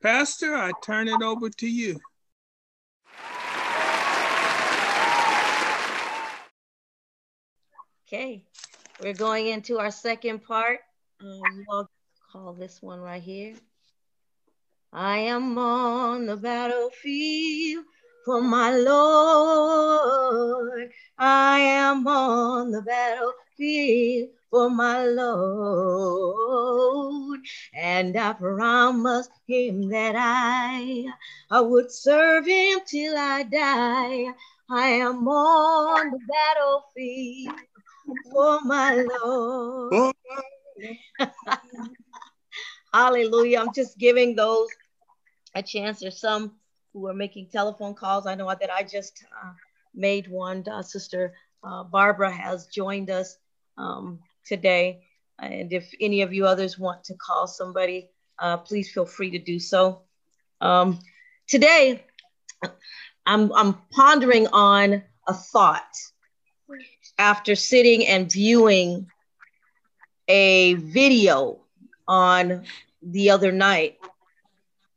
Pastor, I turn it over to you. Okay, we're going into our second part. Uh, all call this one right here. I am on the battlefield for my Lord. I am on the battlefield for my Lord. And I promised him that I, I would serve him till I die. I am on the battlefield for my Lord. Hallelujah. I'm just giving those a chance. There's some who are making telephone calls. I know that I just uh, made one. Uh, Sister uh, Barbara has joined us um, today. And if any of you others want to call somebody, uh, please feel free to do so. Um, today, I'm, I'm pondering on a thought after sitting and viewing a video on the other night.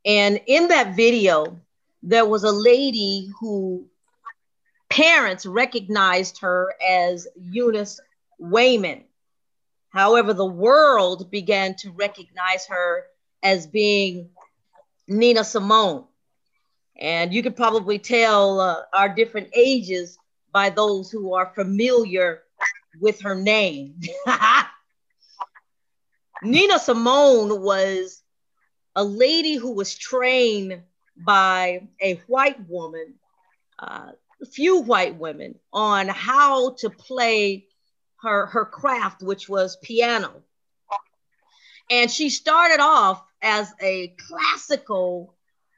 And in that video, there was a lady who parents recognized her as Eunice Waymon. However, the world began to recognize her as being Nina Simone. And you could probably tell uh, our different ages by those who are familiar with her name. Nina Simone was a lady who was trained by a white woman, uh, a few white women, on how to play her, her craft, which was piano. And she started off as a classical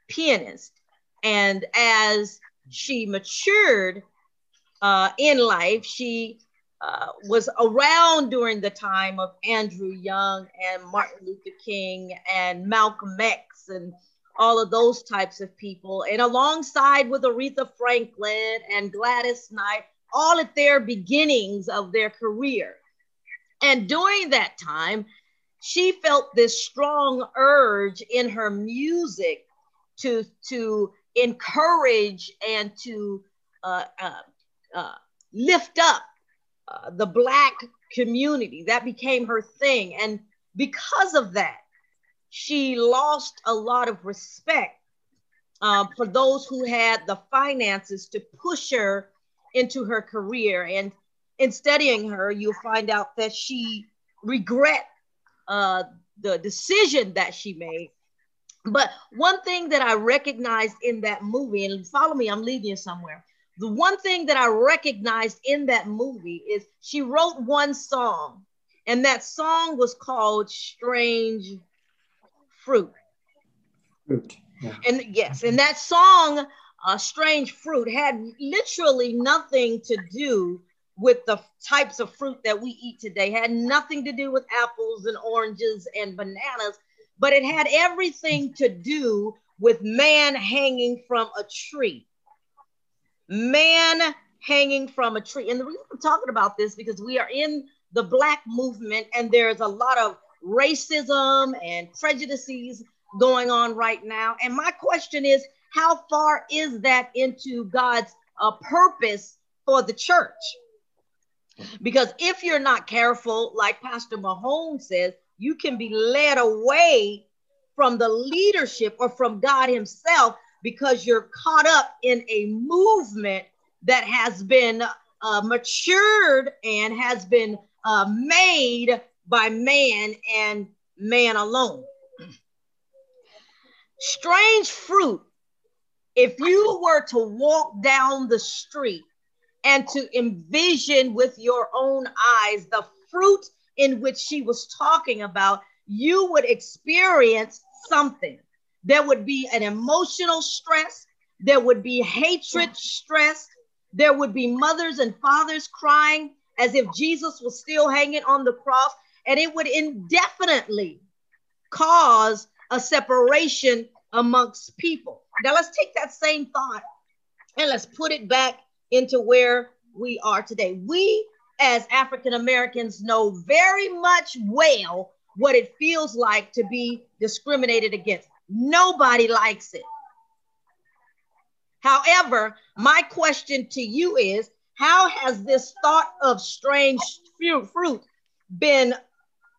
pianist. And as she matured uh, in life, she uh, was around during the time of Andrew Young and Martin Luther King and Malcolm X and all of those types of people, and alongside with Aretha Franklin and Gladys Knight, all at their beginnings of their career. And during that time, she felt this strong urge in her music to, to encourage and to uh, uh, uh, lift up uh, the Black community. That became her thing. And because of that, she lost a lot of respect uh, for those who had the finances to push her into her career. And in studying her, you'll find out that she regret uh, the decision that she made. But one thing that I recognized in that movie, and follow me, I'm leading you somewhere the one thing that I recognized in that movie is she wrote one song, and that song was called Strange Fruit. Fruit. Yeah. And yes, and that song, uh, Strange Fruit, had literally nothing to do with the types of fruit that we eat today, had nothing to do with apples and oranges and bananas, but it had everything to do with man hanging from a tree man hanging from a tree. And the reason I'm talking about this because we are in the Black movement and there's a lot of racism and prejudices going on right now. And my question is, how far is that into God's uh, purpose for the church? Because if you're not careful, like Pastor Mahone says, you can be led away from the leadership or from God Himself because you're caught up in a movement that has been uh, matured and has been uh, made by man and man alone. Strange fruit. If you were to walk down the street and to envision with your own eyes the fruit in which she was talking about, you would experience something. There would be an emotional stress. There would be hatred stress. There would be mothers and fathers crying as if Jesus was still hanging on the cross. And it would indefinitely cause a separation amongst people. Now, let's take that same thought and let's put it back into where we are today. We, as African Americans, know very much well what it feels like to be discriminated against. Nobody likes it. However, my question to you is how has this thought of strange fruit been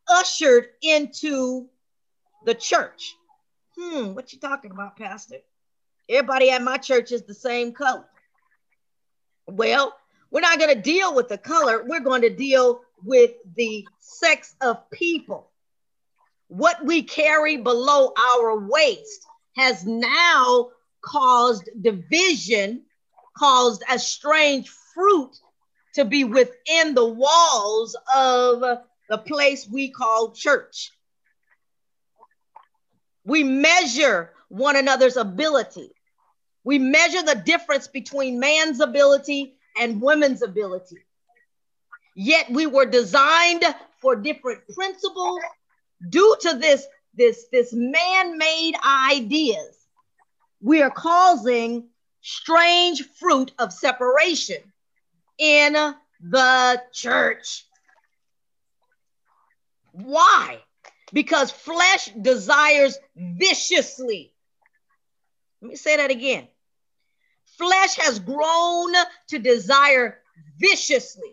ushered into the church? Hmm, what you talking about, Pastor? Everybody at my church is the same color. Well, we're not going to deal with the color. We're going to deal with the sex of people. What we carry below our waist has now caused division, caused a strange fruit to be within the walls of the place we call church. We measure one another's ability. We measure the difference between man's ability and women's ability. Yet we were designed for different principles due to this this this man-made ideas. We are causing strange fruit of separation in the church. Why? Because flesh desires viciously. Let me say that again. Flesh has grown to desire viciously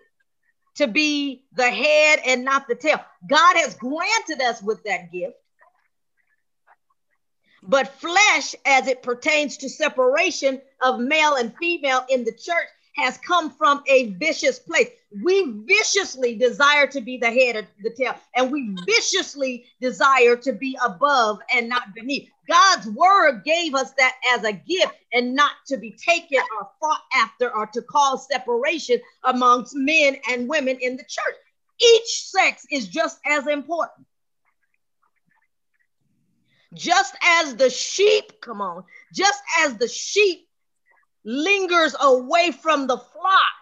to be the head and not the tail. God has granted us with that gift. But flesh, as it pertains to separation of male and female in the church, has come from a vicious place. We viciously desire to be the head of the tail, and we viciously desire to be above and not beneath. God's word gave us that as a gift and not to be taken or fought after or to cause separation amongst men and women in the church. Each sex is just as important. Just as the sheep, come on, just as the sheep lingers away from the flock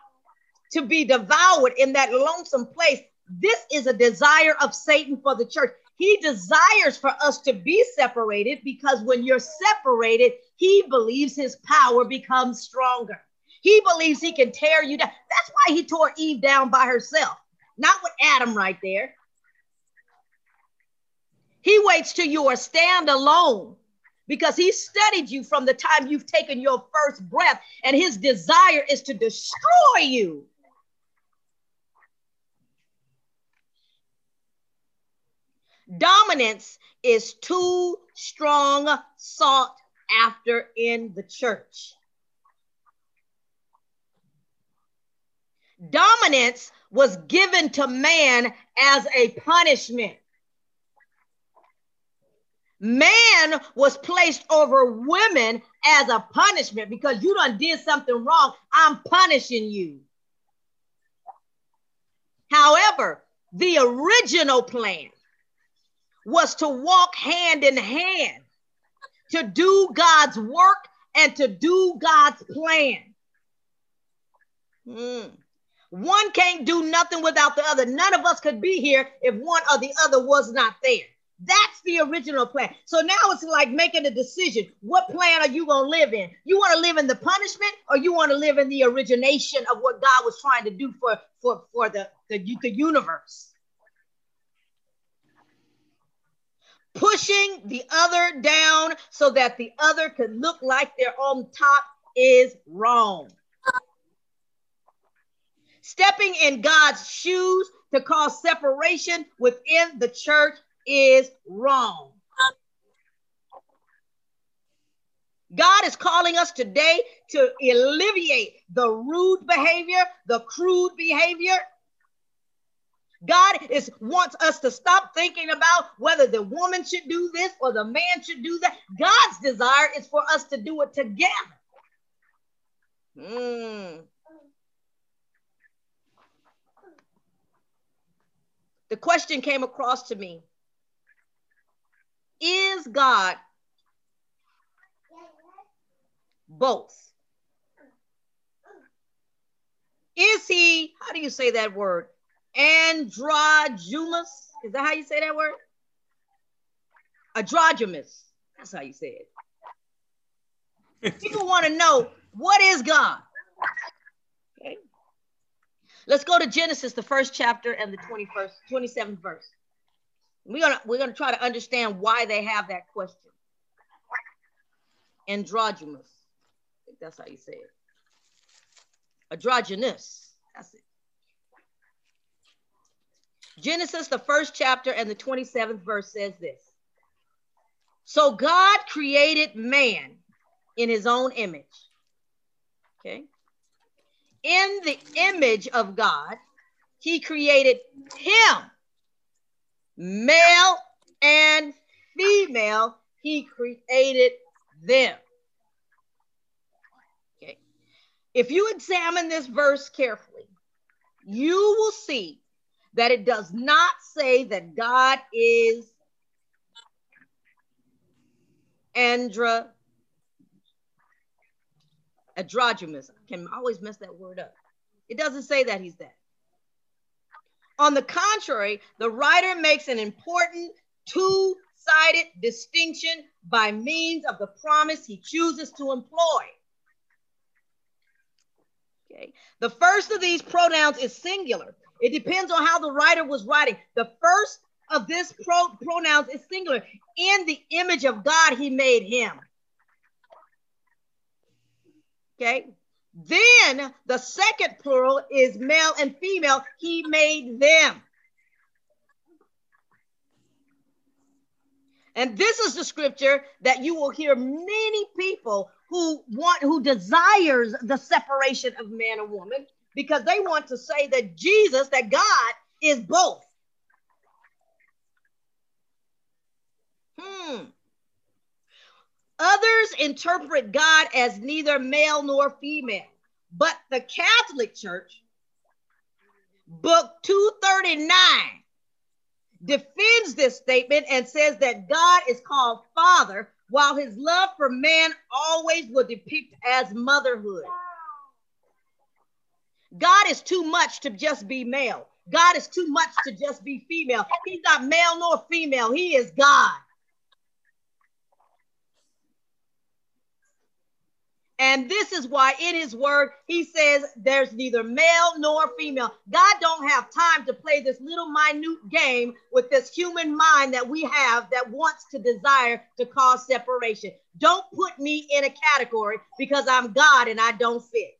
to be devoured in that lonesome place. This is a desire of Satan for the church. He desires for us to be separated because when you're separated, he believes his power becomes stronger. He believes he can tear you down. That's why he tore Eve down by herself, not with Adam right there. He waits till you are stand alone because he studied you from the time you've taken your first breath, and his desire is to destroy you. Dominance is too strong sought after in the church. Dominance was given to man as a punishment. Man was placed over women as a punishment because you done did something wrong. I'm punishing you. However, the original plan was to walk hand in hand, to do God's work and to do God's plan. Mm. One can't do nothing without the other. None of us could be here if one or the other was not there. That's the original plan. So now it's like making a decision. What plan are you going to live in? You want to live in the punishment or you want to live in the origination of what God was trying to do for, for, for the, the, the universe? pushing the other down so that the other could look like they're on top is wrong. Stepping in God's shoes to cause separation within the church is wrong. God is calling us today to alleviate the rude behavior, the crude behavior, God is wants us to stop thinking about whether the woman should do this or the man should do that. God's desire is for us to do it together. Mm. The question came across to me Is God both? Is he, how do you say that word? androgynous. Is that how you say that word? Androgynous. That's how you say it. People want to know what is God? Okay. Let's go to Genesis, the first chapter and the 21st, 27th verse. We're gonna we're gonna try to understand why they have that question. androgynous. I think that's how you say it. Androgynous. That's it. Genesis, the first chapter and the 27th verse says this. So God created man in his own image. Okay. In the image of God, he created him, male and female, he created them. Okay. If you examine this verse carefully, you will see that it does not say that God is andra androgynous. I can always mess that word up. It doesn't say that he's that. On the contrary, the writer makes an important two sided distinction by means of the promise he chooses to employ. Okay. The first of these pronouns is singular. It depends on how the writer was writing. The first of this pro- pronouns is singular. In the image of God, he made him. Okay. Then the second plural is male and female. He made them. And this is the scripture that you will hear many people who want, who desires the separation of man and woman because they want to say that Jesus, that God is both. Hmm. Others interpret God as neither male nor female, but the Catholic Church, book 239, defends this statement and says that God is called Father, while his love for man always will depict as motherhood. God is too much to just be male. God is too much to just be female. He's not male nor female. He is God. And this is why in his word, he says there's neither male nor female. God don't have time to play this little minute game with this human mind that we have that wants to desire to cause separation. Don't put me in a category because I'm God and I don't fit.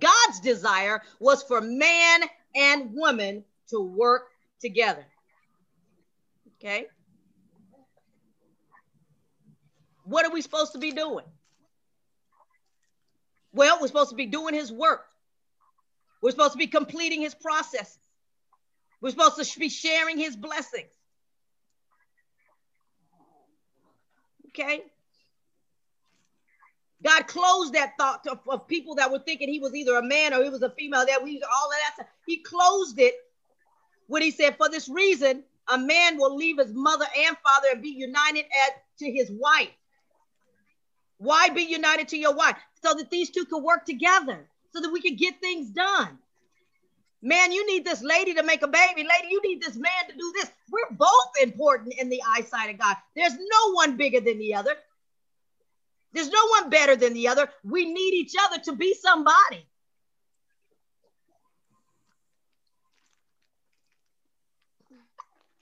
God's desire was for man and woman to work together. Okay. What are we supposed to be doing? Well, we're supposed to be doing his work. We're supposed to be completing his processes. We're supposed to be sharing his blessings. Okay? God closed that thought to, of people that were thinking he was either a man or he was a female. That we all of that. He closed it when he said, "For this reason, a man will leave his mother and father and be united at, to his wife." Why be united to your wife? So that these two could work together, so that we can get things done. Man, you need this lady to make a baby. Lady, you need this man to do this. We're both important in the eyesight of God. There's no one bigger than the other. There's no one better than the other. We need each other to be somebody.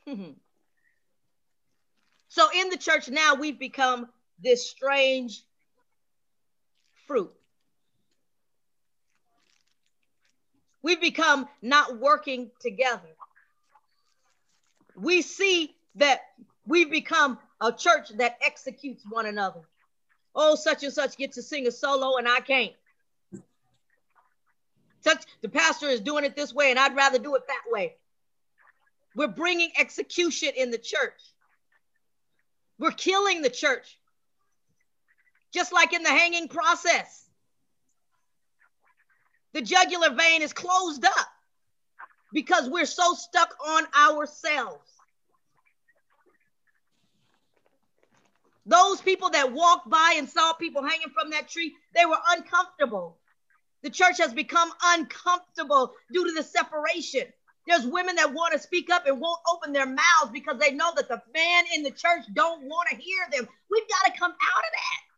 so in the church now, we've become this strange fruit. We've become not working together. We see that we've become a church that executes one another. Oh, such and such gets to sing a solo and I can't. Such the pastor is doing it this way and I'd rather do it that way. We're bringing execution in the church. We're killing the church just like in the hanging process. The jugular vein is closed up because we're so stuck on ourselves. Those people that walked by and saw people hanging from that tree, they were uncomfortable. The church has become uncomfortable due to the separation. There's women that want to speak up and won't open their mouths because they know that the man in the church don't want to hear them. We've got to come out of that.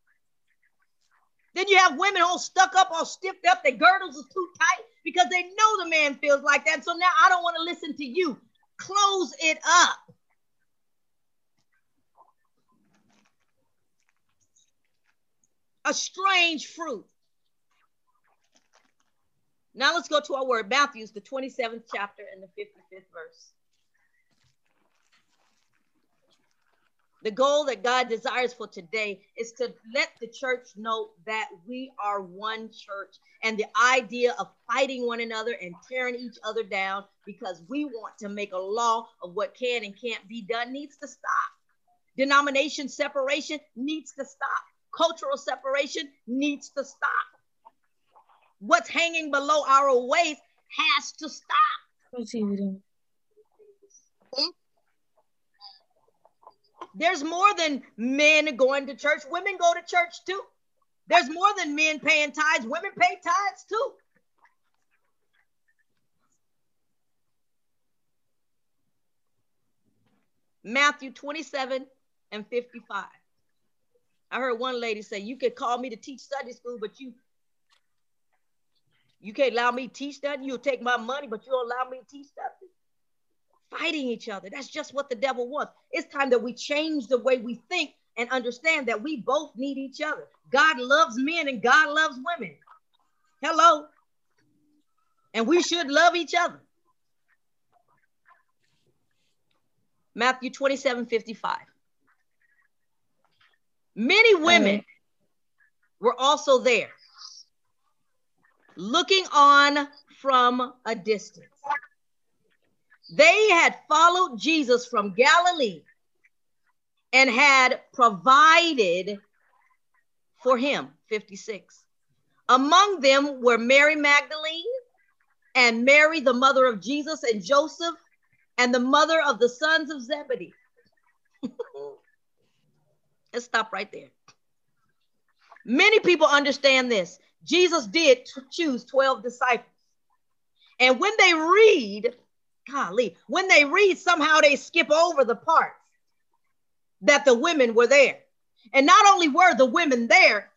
Then you have women all stuck up, all stiffed up. Their girdles are too tight because they know the man feels like that. So now I don't want to listen to you. Close it up. A strange fruit. Now let's go to our word, Matthew's, the 27th chapter and the 55th verse. The goal that God desires for today is to let the church know that we are one church and the idea of fighting one another and tearing each other down because we want to make a law of what can and can't be done needs to stop. Denomination separation needs to stop. Cultural separation needs to stop. What's hanging below our waist has to stop. There's more than men going to church. Women go to church too. There's more than men paying tithes. Women pay tithes too. Matthew 27 and 55. I heard one lady say, You could call me to teach Sunday school, but you you can't allow me to teach that. You'll take my money, but you don't allow me to teach that fighting each other. That's just what the devil wants. It's time that we change the way we think and understand that we both need each other. God loves men and God loves women. Hello. And we should love each other. Matthew 27 55. Many women were also there, looking on from a distance. They had followed Jesus from Galilee and had provided for him. 56. Among them were Mary Magdalene and Mary, the mother of Jesus, and Joseph, and the mother of the sons of Zebedee. Let's stop right there. Many people understand this. Jesus did choose 12 disciples. And when they read golly, when they read, somehow they skip over the parts that the women were there. And not only were the women there,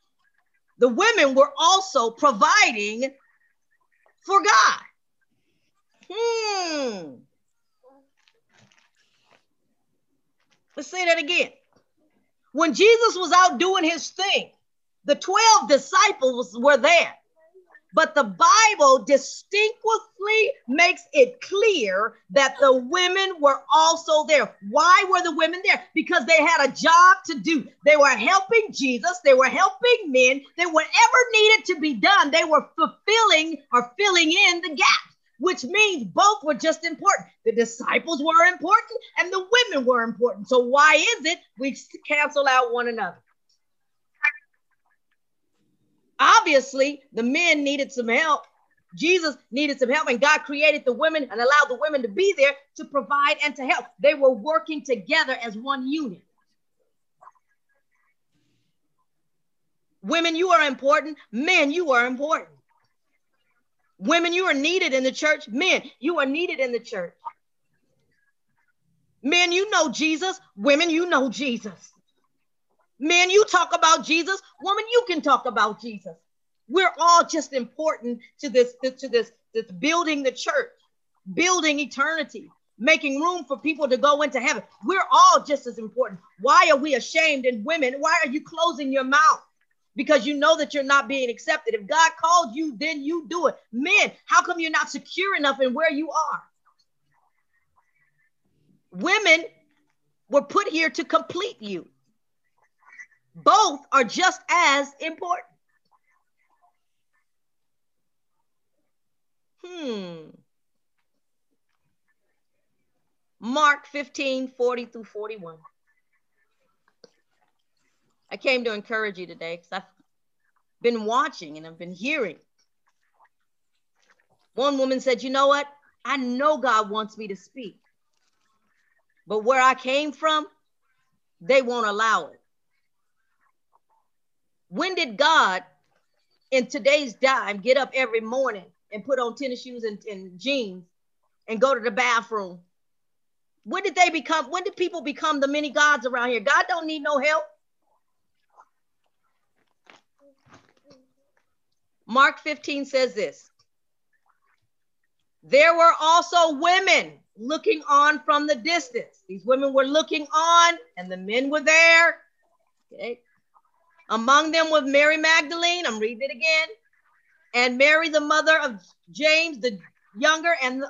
the women were also providing for God. Hmm. Let's say that again. When Jesus was out doing his thing, the 12 disciples were there. But the Bible distinctly makes it clear that the women were also there. Why were the women there? Because they had a job to do. They were helping Jesus, they were helping men, that whatever needed to be done, they were fulfilling or filling in the gaps which means both were just important. The disciples were important and the women were important. So, why is it we cancel out one another? Obviously, the men needed some help. Jesus needed some help, and God created the women and allowed the women to be there to provide and to help. They were working together as one unit. Women, you are important. Men, you are important. Women, you are needed in the church. Men, you are needed in the church. Men, you know Jesus. Women, you know Jesus. Men, you talk about Jesus. Woman, you can talk about Jesus. We're all just important to this, to this, this building the church, building eternity, making room for people to go into heaven. We're all just as important. Why are we ashamed? And women, why are you closing your mouth? Because you know that you're not being accepted. If God called you, then you do it. Men, how come you're not secure enough in where you are? Women were put here to complete you. Both are just as important. Hmm. Mark 15, 40 through 41. I came to encourage you today because I've been watching and I've been hearing. One woman said, You know what? I know God wants me to speak, but where I came from, they won't allow it. When did God in today's dime get up every morning and put on tennis shoes and, and jeans and go to the bathroom? When did they become, when did people become the many gods around here? God don't need no help. Mark 15 says this There were also women looking on from the distance. These women were looking on, and the men were there. Okay. Among them was Mary Magdalene, I'm reading it again, and Mary, the mother of James the younger, and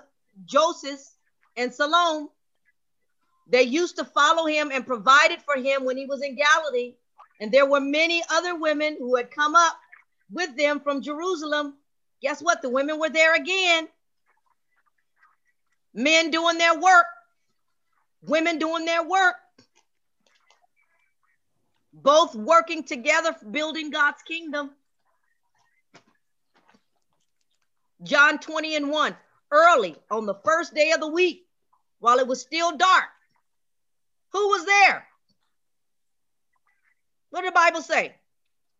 Joseph and Salome. They used to follow him and provided for him when he was in Galilee. And there were many other women who had come up with them from Jerusalem. Guess what? The women were there again. Men doing their work, women doing their work, both working together, building God's kingdom. John 20 and 1, early on the first day of the week, while it was still dark. Who was there? What did the Bible say?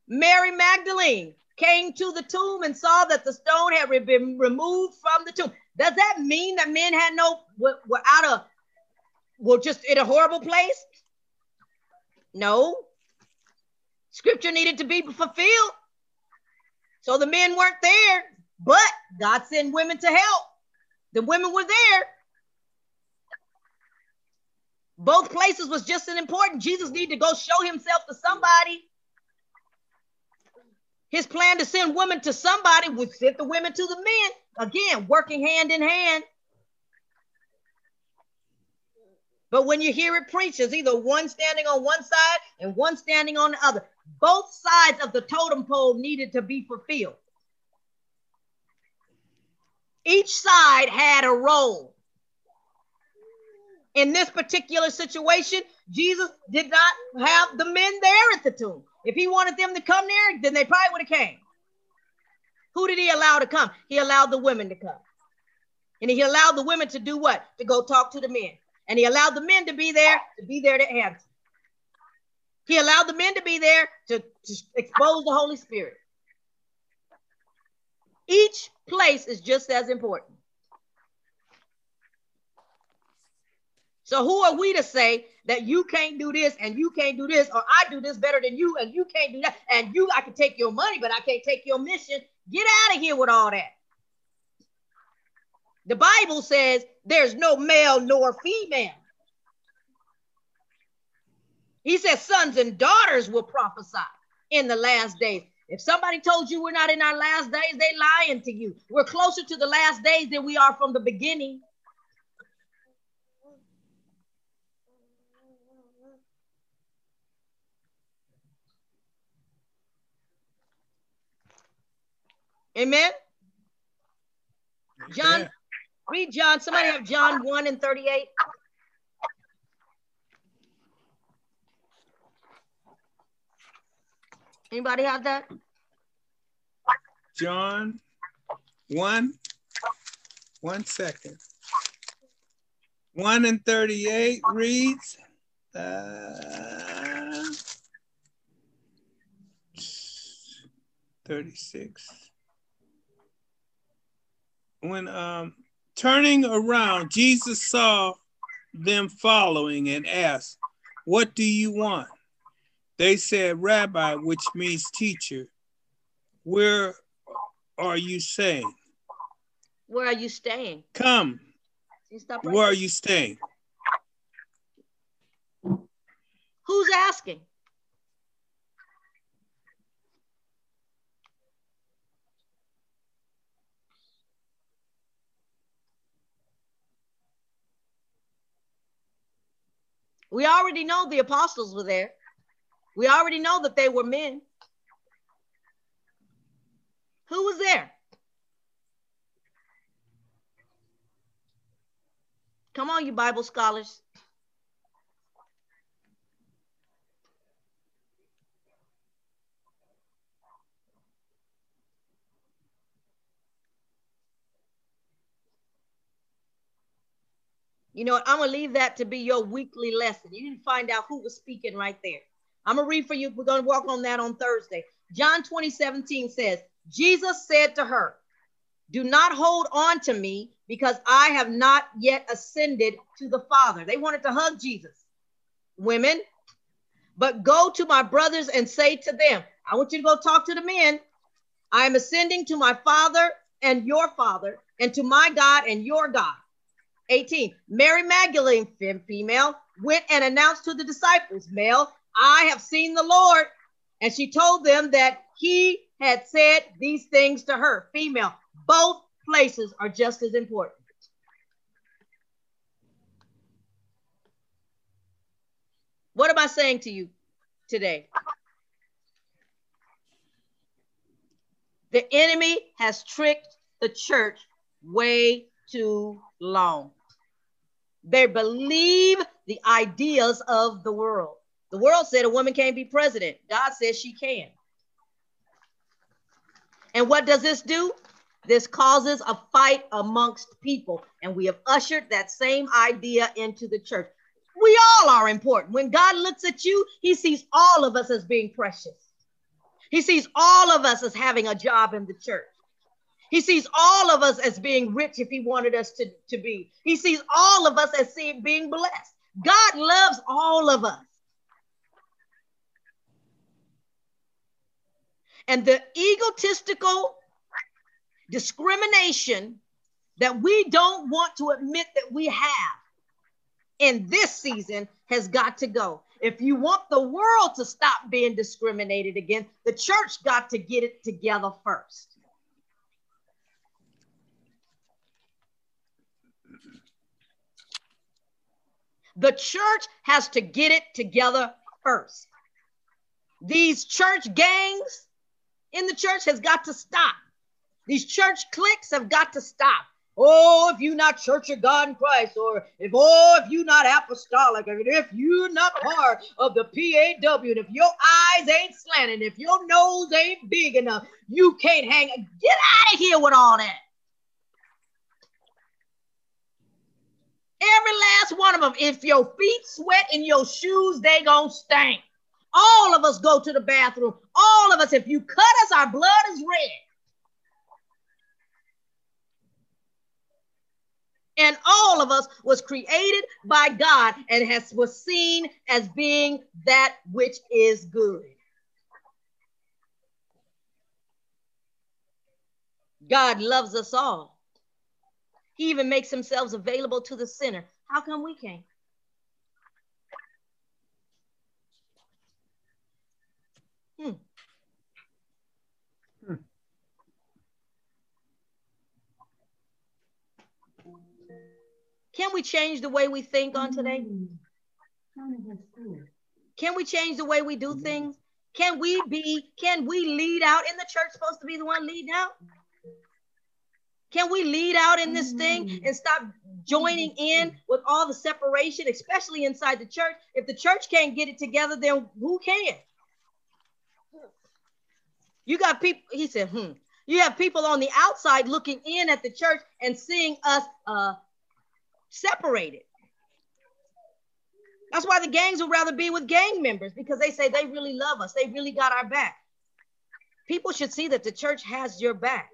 Mary Magdalene came to the tomb and saw that the stone had been removed from the tomb. Does that mean that men had no were, were out of were just in a horrible place? No. Scripture needed to be fulfilled. So the men weren't there, but God sent women to help. The women were there. Both places was just as important. Jesus needed to go show himself to somebody. His plan to send women to somebody would send the women to the men. Again, working hand in hand. But when you hear it preached, there's either one standing on one side and one standing on the other. Both sides of the totem pole needed to be fulfilled. Each side had a role in this particular situation, Jesus did not have the men there at the tomb. If he wanted them to come there, then they probably would have came. Who did he allow to come? He allowed the women to come. And he allowed the women to do what? To go talk to the men. And he allowed the men to be there, to be there to answer. He allowed the men to be there to, to expose the Holy Spirit. Each place is just as important. So who are we to say that you can't do this and you can't do this, or I do this better than you and you can't do that, and you I can take your money, but I can't take your mission? Get out of here with all that. The Bible says there's no male nor female. He says sons and daughters will prophesy in the last days. If somebody told you we're not in our last days, they lying to you. We're closer to the last days than we are from the beginning. Amen. John, read John. Somebody have John 1 and 38. Anybody have that? John 1. One second. 1 and 38 reads. Uh, 36 when um, turning around, Jesus saw them following and asked, What do you want? They said, Rabbi, which means teacher, where are you staying? Where are you staying? Come. Right where there. are you staying? Who's asking? We already know the apostles were there. We already know that they were men. Who was there? Come on, you Bible scholars. You know what? I'm gonna leave that to be your weekly lesson. You need to find out who was speaking right there. I'm gonna read for you. We're gonna walk on that on Thursday. John 20, 17 says, Jesus said to her, Do not hold on to me because I have not yet ascended to the Father. They wanted to hug Jesus. Women, but go to my brothers and say to them, I want you to go talk to the men. I am ascending to my Father and your Father, and to my God and your God. 18. Mary Magdalene, female, went and announced to the disciples, male, I have seen the Lord, And she told them that he had said these things to her, female. Both places are just as important. What am I saying to you today? The enemy has tricked the church way too long. They believe the ideas of the world. The world said a woman can't be president. God says she can. And what does this do? This causes a fight amongst people. And we have ushered that same idea into the church. We all are important. When God looks at you, he sees all of us as being precious. He sees all of us as having a job in the church. He sees all of us as being rich if he wanted us to, to be. He sees all of us as being blessed. God loves all of us. And the egotistical discrimination that we don't want to admit that we have in this season has got to go. If you want the world to stop being discriminated against, the church got to get it together first. The church has to get it together first. These church gangs in the church has got to stop. These church cliques have got to stop. Oh, if you're not Church of God in Christ, or if oh, if you're not apostolic, or if you're not part of the PAW, and if your eyes ain't slanting, if your nose ain't big enough, you can't hang. Get out of here with all that. Every last one of them. If your feet sweat in your shoes, they gonna stink. All of us go to the bathroom. All of us, if you cut us, our blood is red. And all of us was created by God and has was seen as being that which is good. God loves us all. He even makes himself available to the sinner. How come we can't? Hmm. hmm. Can we change the way we think on today? Can we change the way we do things? Can we be, can we lead out? In the church supposed to be the one leading out? Can we lead out in this thing and stop joining in with all the separation, especially inside the church? If the church can't get it together, then who can? You got people, he said, hmm. You have people on the outside looking in at the church and seeing us uh, separated. That's why the gangs would rather be with gang members because they say they really love us. They really got our back. People should see that the church has your back.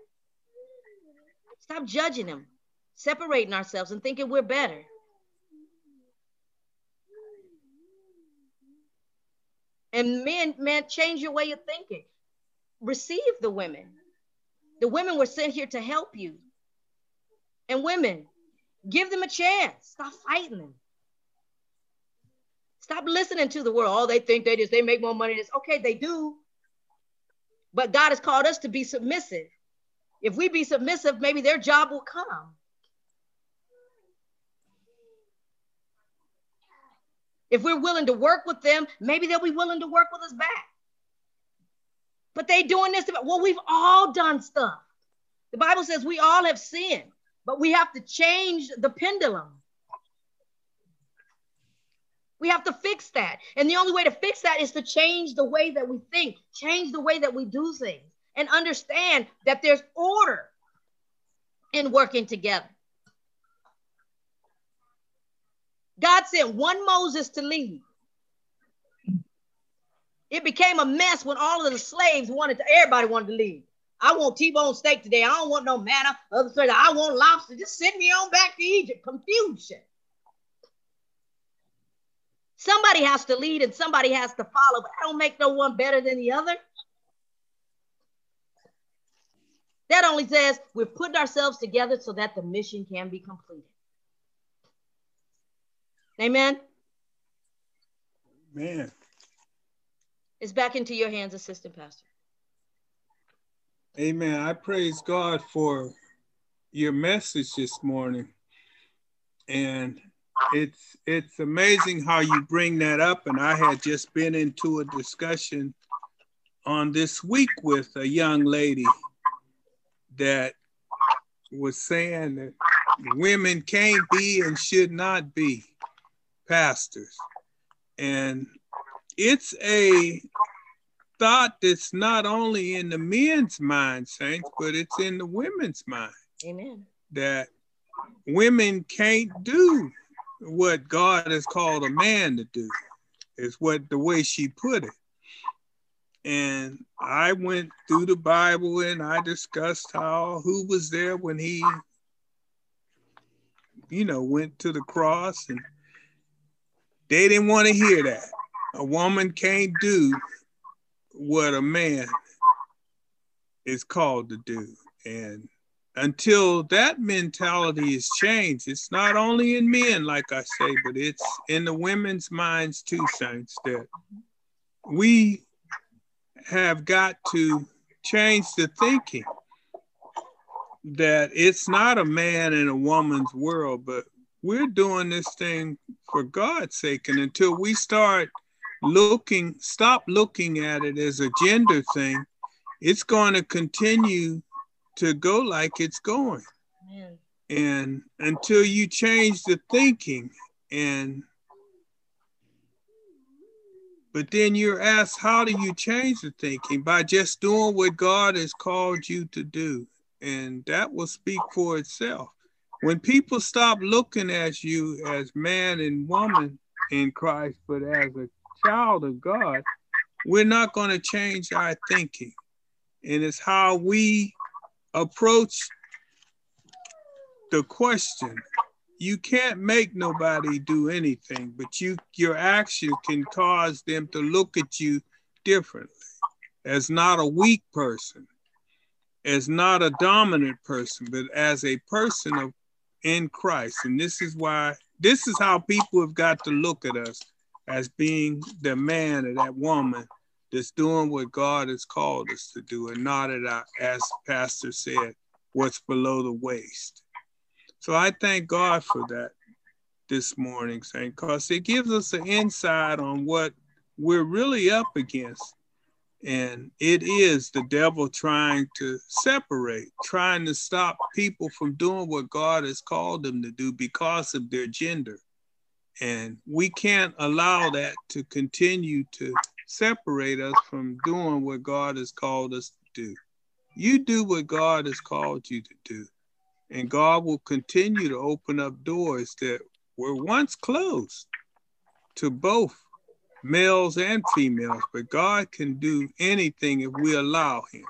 Stop judging them, separating ourselves and thinking we're better. And men, man, change your way of thinking. Receive the women. The women were sent here to help you. And women, give them a chance. Stop fighting them. Stop listening to the world. Oh, they think they just they make more money. This okay, they do. But God has called us to be submissive. If we be submissive, maybe their job will come. If we're willing to work with them, maybe they'll be willing to work with us back. But they doing this. Well, we've all done stuff. The Bible says we all have sinned, but we have to change the pendulum. We have to fix that. And the only way to fix that is to change the way that we think, change the way that we do things and understand that there's order in working together. God sent one Moses to lead. It became a mess when all of the slaves wanted to, everybody wanted to leave. I want T-bone steak today. I don't want no manna. Other side, I want lobster. Just send me on back to Egypt. Confusion. Somebody has to lead and somebody has to follow, but I don't make no one better than the other. That only says we're putting ourselves together so that the mission can be completed. Amen. Man. It's back into your hands, Assistant Pastor. Amen. I praise God for your message this morning. And it's it's amazing how you bring that up. And I had just been into a discussion on this week with a young lady that was saying that women can't be and should not be pastors. And it's a thought that's not only in the men's mind, saints, but it's in the women's mind. Amen. That women can't do what God has called a man to do, is what the way she put it. And I went through the Bible and I discussed how who was there when he, you know, went to the cross and they didn't want to hear that. A woman can't do what a man is called to do. And until that mentality is changed, it's not only in men, like I say, but it's in the women's minds too, Saints, that we have got to change the thinking that it's not a man and a woman's world, but we're doing this thing for God's sake. And until we start looking, stop looking at it as a gender thing, it's going to continue to go like it's going. And until you change the thinking and but then you're asked, how do you change the thinking? By just doing what God has called you to do. And that will speak for itself. When people stop looking at you as man and woman in Christ, but as a child of God, we're not going to change our thinking. And it's how we approach the question you can't make nobody do anything, but you your action can cause them to look at you differently as not a weak person, as not a dominant person, but as a person of in Christ. And this is why this is how people have got to look at us as being the man or that woman that's doing what God has called us to do and not at our, as Pastor said, what's below the waist. So I thank God for that this morning, Saint, because it gives us an insight on what we're really up against. And it is the devil trying to separate, trying to stop people from doing what God has called them to do because of their gender. And we can't allow that to continue to separate us from doing what God has called us to do. You do what God has called you to do. And God will continue to open up doors that were once closed to both males and females, but God can do anything if we allow Him.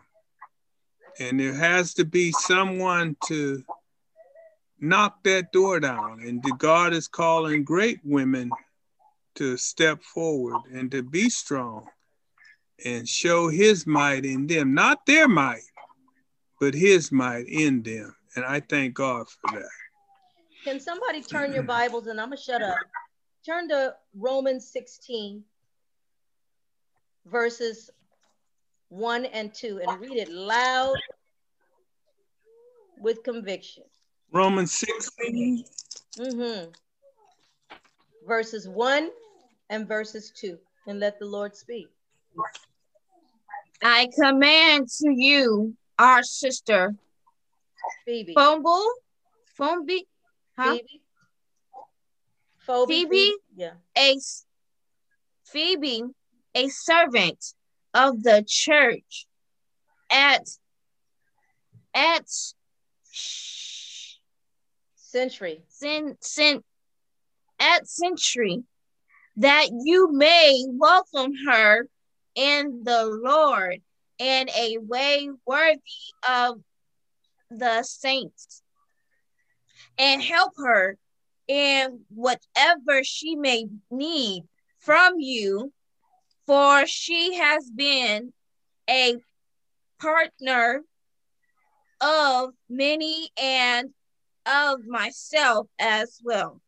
And there has to be someone to knock that door down. And God is calling great women to step forward and to be strong and show His might in them, not their might, but His might in them. And I thank God for that. Can somebody turn your Bibles and I'm going to shut up. Turn to Romans 16, verses 1 and 2, and read it loud with conviction. Romans 16. Mm-hmm. Verses 1 and verses 2. And let the Lord speak. I command to you, our sister, Phoebe. Fumble? Phoebe? Huh? Phoebe. Phoebe. Phoebe? Yeah. A Phoebe, a servant of the church at at century. Sin, sin, at century that you may welcome her in the Lord in a way worthy of the saints and help her in whatever she may need from you, for she has been a partner of many and of myself as well.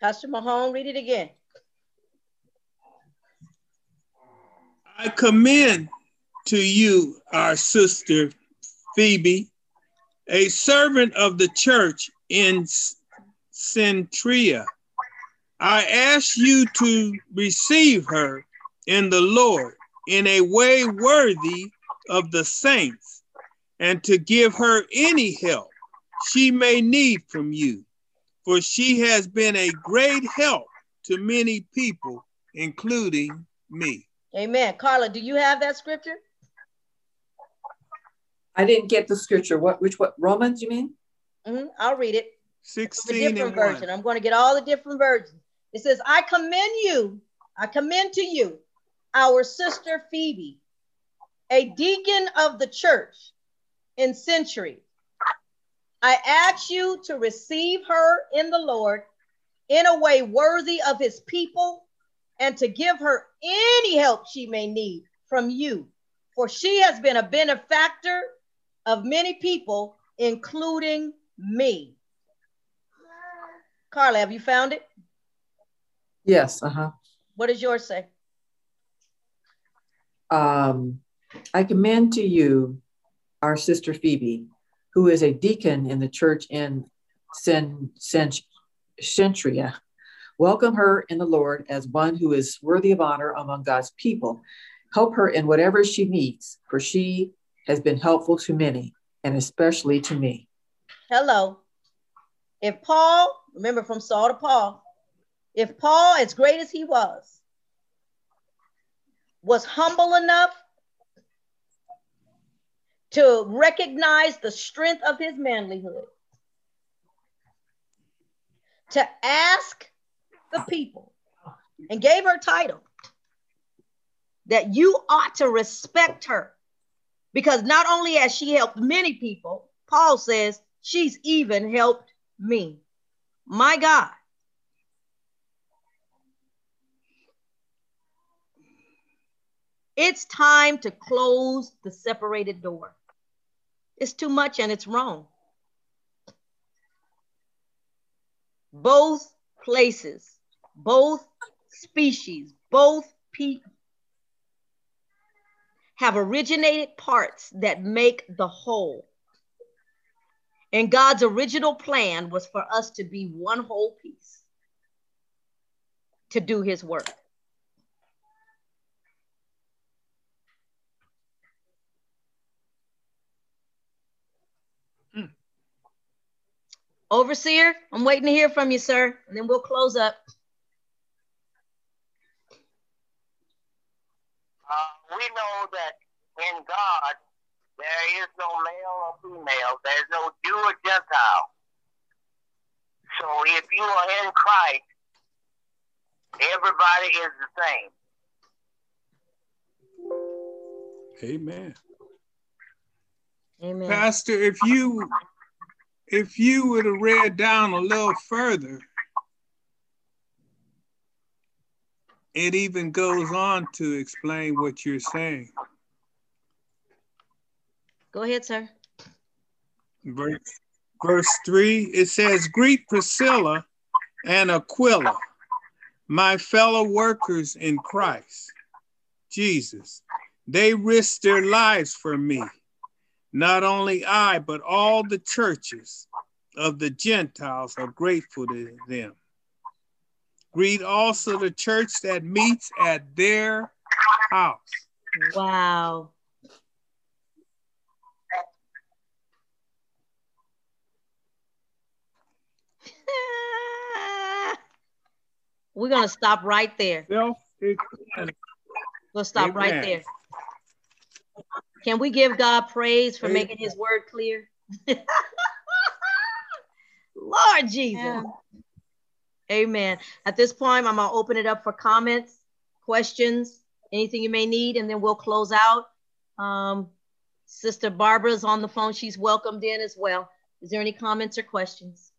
Pastor Mahone, read it again. I commend to you our sister Phoebe, a servant of the church in Cenchrea. I ask you to receive her in the Lord in a way worthy of the saints and to give her any help she may need from you, for she has been a great help to many people, including me. Amen. Carla, do you have that scripture? I didn't get the scripture. What, which, what, Romans, you mean? Mm-hmm. I'll read it. 16 different version. I'm going to get all the different versions. It says, I commend you, I commend to you our sister Phoebe, a deacon of the church in Cenchrea. I ask you to receive her in the Lord in a way worthy of his people and to give her any help she may need from you, for she has been a benefactor of many people, including me. Carla, have you found it? Yes. Uh huh. What does yours say? Um, I commend to you our sister Phoebe, who is a deacon in the church in Sen, Cenchrea. Welcome her in the Lord as one who is worthy of honor among God's people. Help her in whatever she needs, for she has been helpful to many, and especially to me. Hello. If Paul, remember from Saul to Paul, if Paul, as great as he was, was humble enough to recognize the strength of his manlyhood, to ask the people, and gave her title that you ought to respect her because not only has she helped many people, Paul says she's even helped me. My God. It's time to close the separated door. It's too much and it's wrong. Both places, both species, both people have originated parts that make the whole. And God's original plan was for us to be one whole piece to do his work. Overseer, I'm waiting to hear from you, sir, and then we'll close up. Uh, we know that in God there is no male or female, there's no Jew or Gentile. So if you are in Christ, everybody is the same. Amen. Amen. Pastor, if you if you would have read down a little further, it even goes on to explain what you're saying. Go ahead, sir. Verse, verse 3 it says, Greet Priscilla and Aquila, my fellow workers in Christ Jesus. They risked their lives for me not only I, but all the churches of the Gentiles are grateful to them. Greet also the church that meets at their house. Wow. We're going to stop right there. We'll stop Amen. right there. Can we give God praise for making his word clear? Lord Jesus. Yeah. Amen. At this point, I'm going to open it up for comments, questions, anything you may need, and then we'll close out. Um, Sister Barbara's on the phone. She's welcomed in as well. Is there any comments or questions?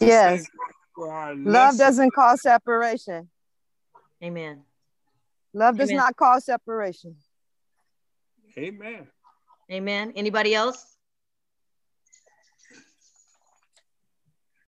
yes. Love doesn't cause separation. Amen. Love does Amen. not cause separation. Amen. Amen. Anybody else?